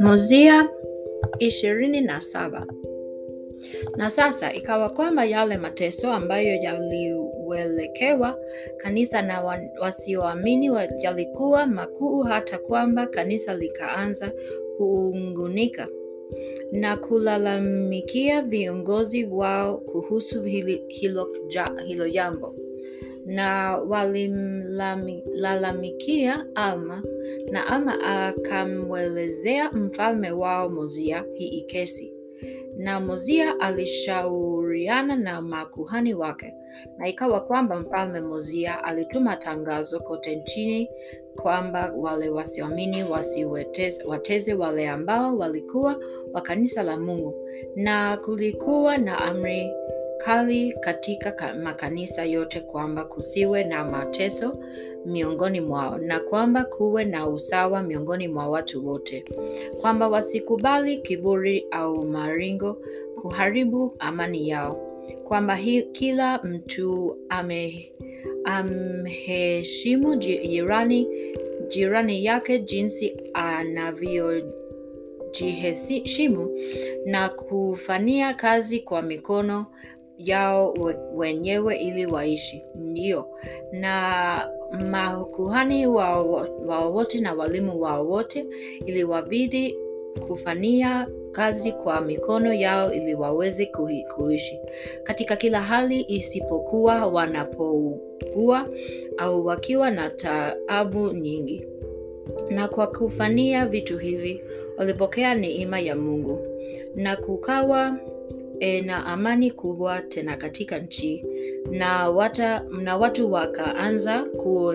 Mozia ishirini na sasa ikawa kwamba yale mateso ambayo yaliwelekewa kanisa na wasioamini wa yalikuwa makuu hata kwamba kanisa likaanza kuungunika na kulalamikia viongozi wao kuhusu hilo, hilo jambo. Na walimlalamikia Alma na Alma akamwelezea mfalme wao Mozia hii kesi, na Mozia alishauriana na makuhani wake, na ikawa kwamba mfalme Mozia alituma tangazo kote nchini kwamba wale wasioamini wasiwateze wale ambao walikuwa wa kanisa la Mungu, na kulikuwa na amri kali katika makanisa yote kwamba kusiwe na mateso miongoni mwao na kwamba kuwe na usawa miongoni mwa watu wote, kwamba wasikubali kiburi au maringo kuharibu amani yao, kwamba hi, kila mtu amheshimu jirani, jirani yake jinsi anavyojiheshimu na kufanyia kazi kwa mikono yao wenyewe ili waishi. Ndio, na makuhani wao wote na walimu wao wote iliwabidi kufanyia kazi kwa mikono yao ili waweze kuishi katika kila hali, isipokuwa wanapougua au wakiwa na taabu nyingi. Na kwa kufanyia vitu hivi walipokea neema ya Mungu na kukawa e, na amani kubwa tena katika nchi. Na, wata, na watu wakaanza ku,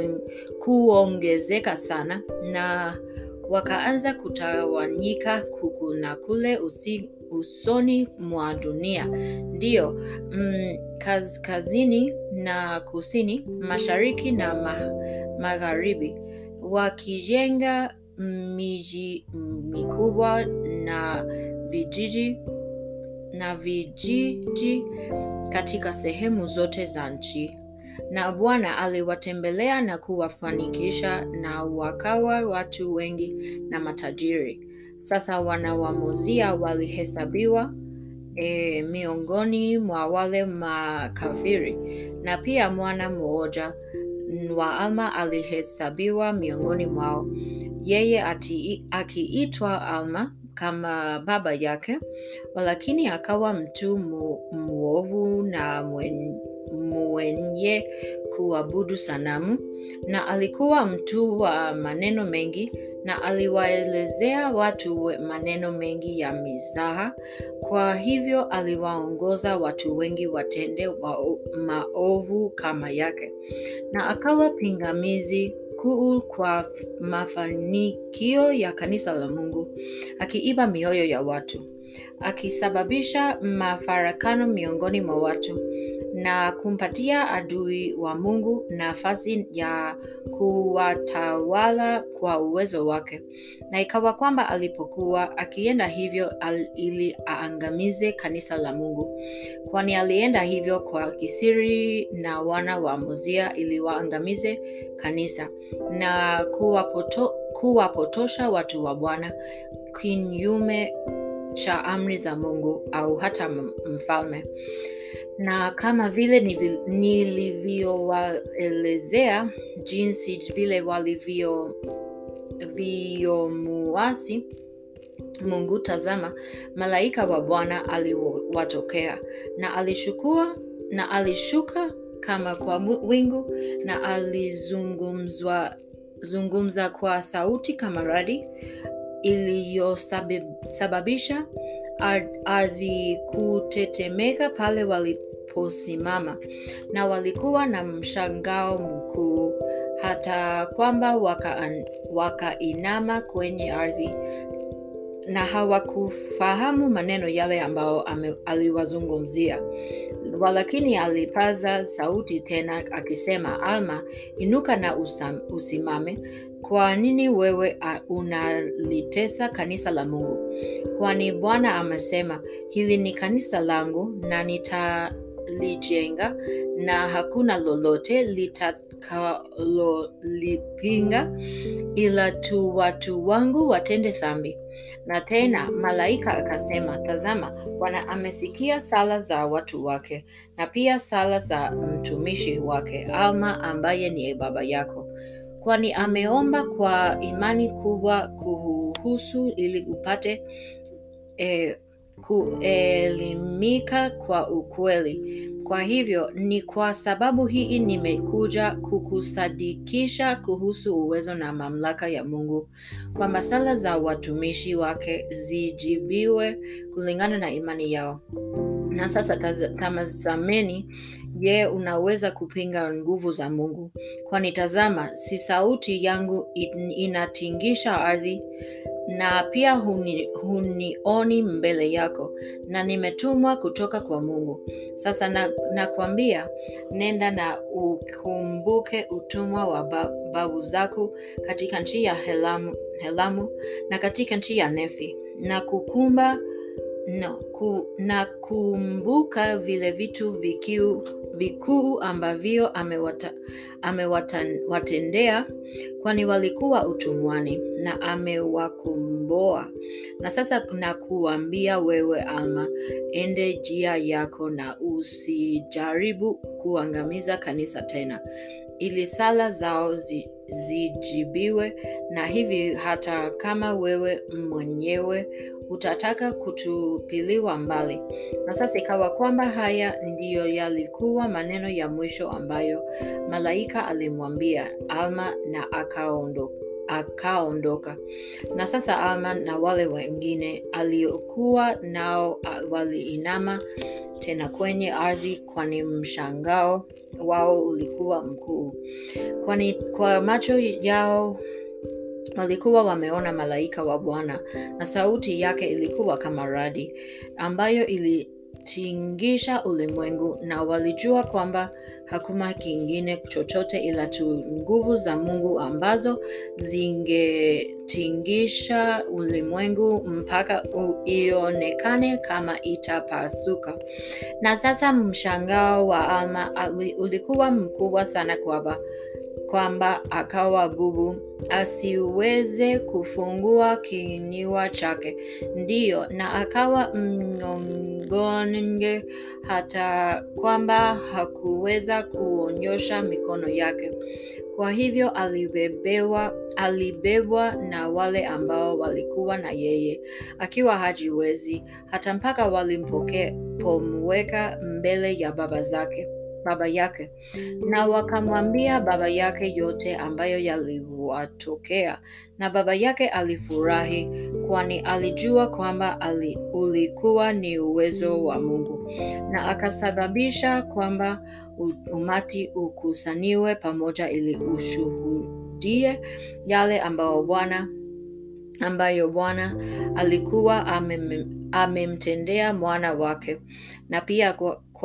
kuongezeka sana na wakaanza kutawanyika kuku na kule usi, usoni mwa dunia, ndiyo mm, kaskazini na kusini, mashariki na ma, magharibi, wakijenga miji mikubwa na vijiji na vijiji katika sehemu zote za nchi, na Bwana aliwatembelea na kuwafanikisha, na wakawa watu wengi na matajiri. Sasa wana wa Mozia walihesabiwa e, miongoni mwa wale makafiri, na pia mwana mmoja wa Alma alihesabiwa miongoni mwao, yeye akiitwa Alma kama baba yake, walakini akawa mtu mwovu na mwen, mwenye kuabudu sanamu, na alikuwa mtu wa maneno mengi, na aliwaelezea watu maneno mengi ya mizaha. Kwa hivyo aliwaongoza watu wengi watende wa maovu kama yake, na akawa pingamizi kuu kwa mafanikio ya kanisa la Mungu, akiiba mioyo ya watu, akisababisha mafarakano miongoni mwa watu na kumpatia adui wa Mungu nafasi ya kuwatawala kwa uwezo wake. Na ikawa kwamba alipokuwa akienda hivyo al, ili aangamize kanisa la Mungu, kwani alienda hivyo kwa kisiri na wana wa Mozia ili waangamize kanisa na kuwapoto, kuwapotosha watu wa Bwana kinyume cha amri za Mungu au hata mfalme na kama vile nilivyowaelezea jinsi vile walivyomuasi Mungu, tazama, malaika wa Bwana aliwatokea. Na alishukua na alishuka kama kwa wingu na alizungumza kwa sauti kama radi iliyosababisha ardhi kutetemeka pale waliposimama, na walikuwa na mshangao mkuu hata kwamba wakainama waka kwenye ardhi, na hawakufahamu maneno yale ambayo aliwazungumzia. Walakini alipaza sauti tena akisema, Alma, inuka na usam, usimame. Kwa nini wewe unalitesa kanisa la Mungu? Kwani Bwana amesema, hili ni kanisa langu na nitalijenga, na hakuna lolote litakalolipinga, ila tu watu wangu watende dhambi. Na tena malaika akasema, tazama, Bwana amesikia sala za watu wake na pia sala za mtumishi wake Alma ambaye ni baba yako, kwani ameomba kwa imani kubwa kuhusu ili upate eh, kuelimika kwa ukweli. Kwa hivyo ni kwa sababu hii nimekuja kukusadikisha kuhusu uwezo na mamlaka ya Mungu, kwamba sala za watumishi wake zijibiwe kulingana na imani yao. Na sasa tazameni, je, unaweza kupinga nguvu za Mungu? Kwani tazama, si sauti yangu inatingisha ardhi na pia huni, hunioni mbele yako, na nimetumwa kutoka kwa Mungu. Sasa na, nenda na ukumbuke utumwa wa babu zako katika nchi ya Helamu, Helamu na katika nchi ya Nefi na kukumba no, ku, na kumbuka vile vitu vikiu vikuu ambavyo amewatendea amewata, kwani walikuwa utumwani na amewakomboa. Na sasa na kuambia wewe ama ende njia yako na usijaribu kuangamiza kanisa tena, ili sala zao zi, zijibiwe, na hivi hata kama wewe mwenyewe utataka kutupiliwa mbali. Na sasa ikawa kwamba haya ndiyo yalikuwa maneno ya mwisho ambayo malaika alimwambia Alma na akaondoka. Na sasa Alma na wale wengine aliokuwa nao waliinama tena kwenye ardhi, kwani mshangao wao ulikuwa mkuu, kwani kwa macho yao walikuwa wameona malaika wa Bwana, na sauti yake ilikuwa kama radi ambayo ilitingisha ulimwengu, na walijua kwamba hakuna kingine chochote ila tu nguvu za Mungu ambazo zingetingisha ulimwengu mpaka ionekane kama itapasuka. Na sasa mshangao wa Alma ulikuwa mkubwa sana kwamba kwamba akawa bubu asiweze kufungua kinywa chake, ndiyo, na akawa mnyonge hata kwamba hakuweza kuonyosha mikono yake. Kwa hivyo alibebewa, alibebwa na wale ambao walikuwa na yeye. Akiwa hajiwezi, hata mpaka walimpomweka mbele ya baba zake baba yake. Na wakamwambia baba yake yote ambayo yaliwatokea, na baba yake alifurahi, kwani alijua kwamba ali, ulikuwa ni uwezo wa Mungu, na akasababisha kwamba umati ukusaniwe pamoja ili ushuhudie yale ambayo Bwana ambayo Bwana alikuwa amemtendea mwana wake, na pia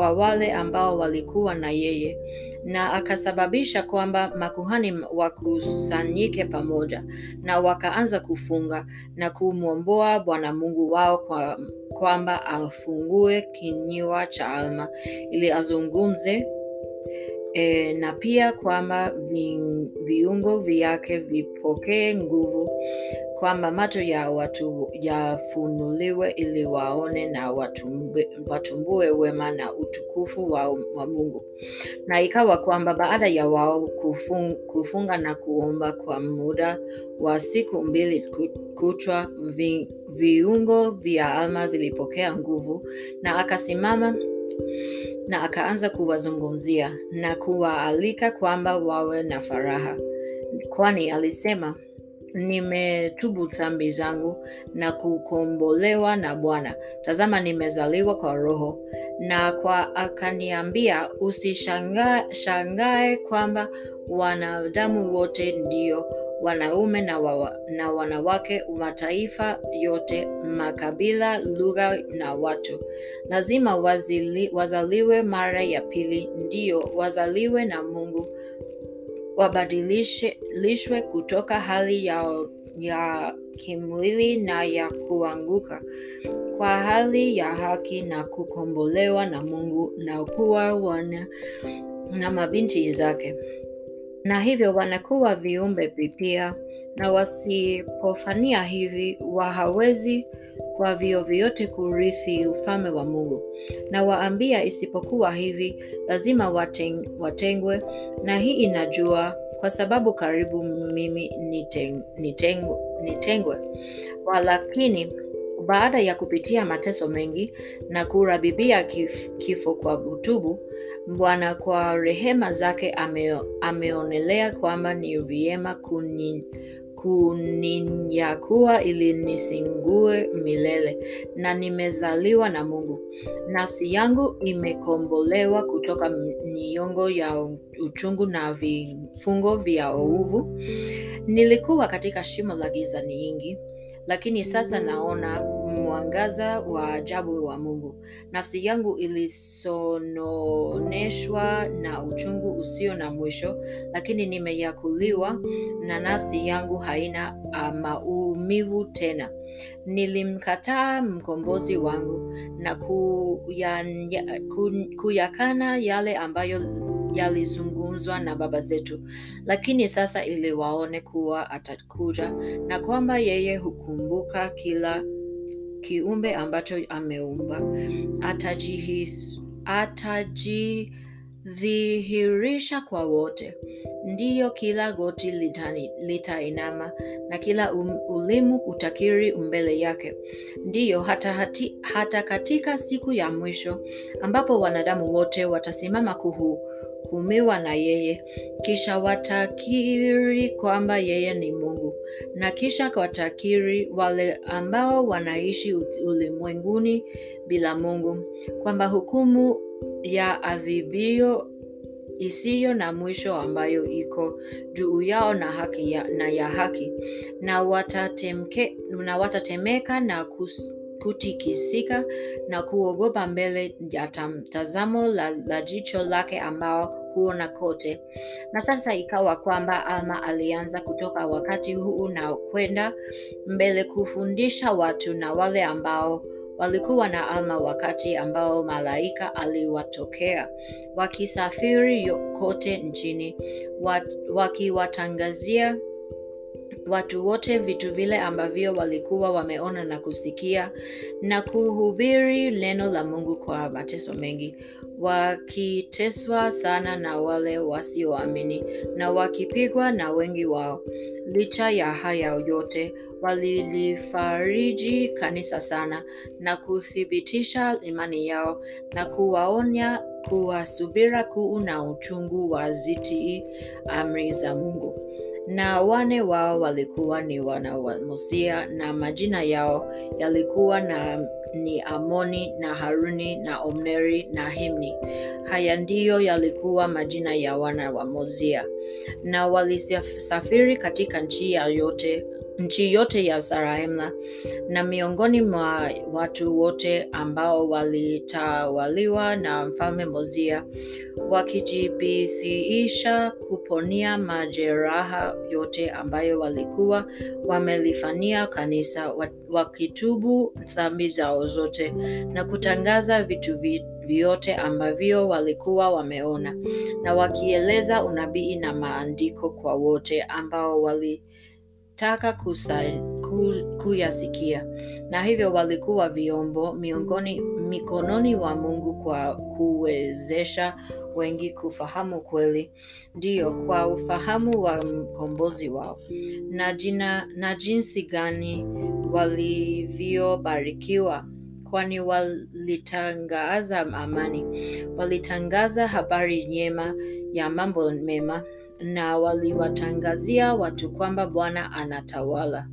kwa, wale ambao walikuwa na yeye, na akasababisha kwamba makuhani wakusanyike pamoja, na wakaanza kufunga na kumwomboa Bwana Mungu wao kwa, kwamba afungue kinywa cha Alma ili azungumze E, na pia kwamba viungo vyake vipokee nguvu, kwamba macho ya watu yafunuliwe ili waone na watumbue wema na utukufu wa, wa Mungu. Na ikawa kwamba baada ya wao kufung, kufunga na kuomba kwa muda wa siku mbili kutwa, vi, viungo vya Alma vilipokea nguvu, na akasimama na akaanza kuwazungumzia na kuwaalika kwamba wawe na faraha, kwani alisema, nimetubu dhambi zangu na kukombolewa na Bwana. Tazama, nimezaliwa kwa Roho. Na kwa akaniambia, usishangae kwamba wanadamu wote ndio wanaume na, wawa, na wanawake, mataifa yote, makabila, lugha na watu, lazima wazili, wazaliwe mara ya pili, ndio wazaliwe na Mungu, wabadilishwe kutoka hali ya, ya kimwili na ya kuanguka. Kwa hali ya haki na kukombolewa na Mungu na kuwa wana na mabinti zake. Na hivyo wanakuwa viumbe vipya, na wasipofania hivi wa hawezi kwa vyovyote kurithi ufalme wa Mungu. Na waambia, isipokuwa hivi lazima wateng, watengwe, na hii inajua kwa sababu karibu mimi niteng, nitengwe, nitengwe. Walakini baada ya kupitia mateso mengi na kurabibia kif, kifo kwa utubu, Bwana kwa rehema zake ame, ameonelea kwamba ni vyema kuni kuninyakua ili nisingue milele, na nimezaliwa na Mungu. Nafsi yangu imekombolewa kutoka miongo ya uchungu na vifungo vya ouvu Nilikuwa katika shimo la giza nyingi, lakini sasa naona mwangaza wa ajabu wa Mungu. Nafsi yangu ilisononeshwa na uchungu usio na mwisho, lakini nimeyakuliwa na nafsi yangu haina maumivu tena. Nilimkataa mkombozi wangu na kuyakana yale ambayo yalizungumzwa na baba zetu, lakini sasa ili waone kuwa atakuja na kwamba yeye hukumbuka kila kiumbe ambacho ameumba, atajidhihirisha kwa wote. Ndiyo, kila goti litainama na kila um, ulimu utakiri mbele yake. Ndiyo, hata, hati, hata katika siku ya mwisho ambapo wanadamu wote watasimama kuhukumiwa na yeye, kisha watakiri kwamba yeye ni Mungu, na kisha watakiri wale ambao wanaishi ulimwenguni bila Mungu, kwamba hukumu ya adhibio isiyo na mwisho ambayo iko juu yao na haki ya, na ya haki. Na, watatemke, na watatemeka na kus, kutikisika na kuogopa mbele ya tazamo la, la jicho lake ambao huona kote. Na sasa ikawa kwamba Alma alianza kutoka wakati huu na kwenda mbele kufundisha watu na wale ambao walikuwa na Alma wakati ambao malaika aliwatokea wakisafiri kote nchini wakiwatangazia watu wote vitu vile ambavyo walikuwa wameona na kusikia na kuhubiri neno la Mungu kwa mateso mengi, wakiteswa sana na wale wasioamini na wakipigwa na wengi wao. Licha ya haya yote, walilifariji kanisa sana na kuthibitisha imani yao na kuwaonya kuwa subira kuu na uchungu wazitii amri za Mungu na wane wao walikuwa ni wana wa na majina yao yalikuwa na ni Amoni na Haruni na Omneri na Himni. Haya ndiyo yalikuwa majina ya wana wa Mozia, na walisafiri katika nchi ya yote nchi yote ya Sarahemla na miongoni mwa watu wote ambao walitawaliwa na mfalme Mozia wakijibithiisha kuponia majeraha yote ambayo walikuwa wamelifanyia kanisa, wakitubu dhambi zao zote na kutangaza vitu vyote ambavyo walikuwa wameona, na wakieleza unabii na maandiko kwa wote ambao wali taka kusal, ku, kuyasikia. Na hivyo walikuwa vyombo miongoni mikononi wa Mungu kwa kuwezesha wengi kufahamu kweli, ndiyo kwa ufahamu wa mkombozi wao. Na, jina, na jinsi gani walivyobarikiwa kwani walitangaza amani, walitangaza habari njema ya mambo mema na waliwatangazia watu kwamba Bwana anatawala.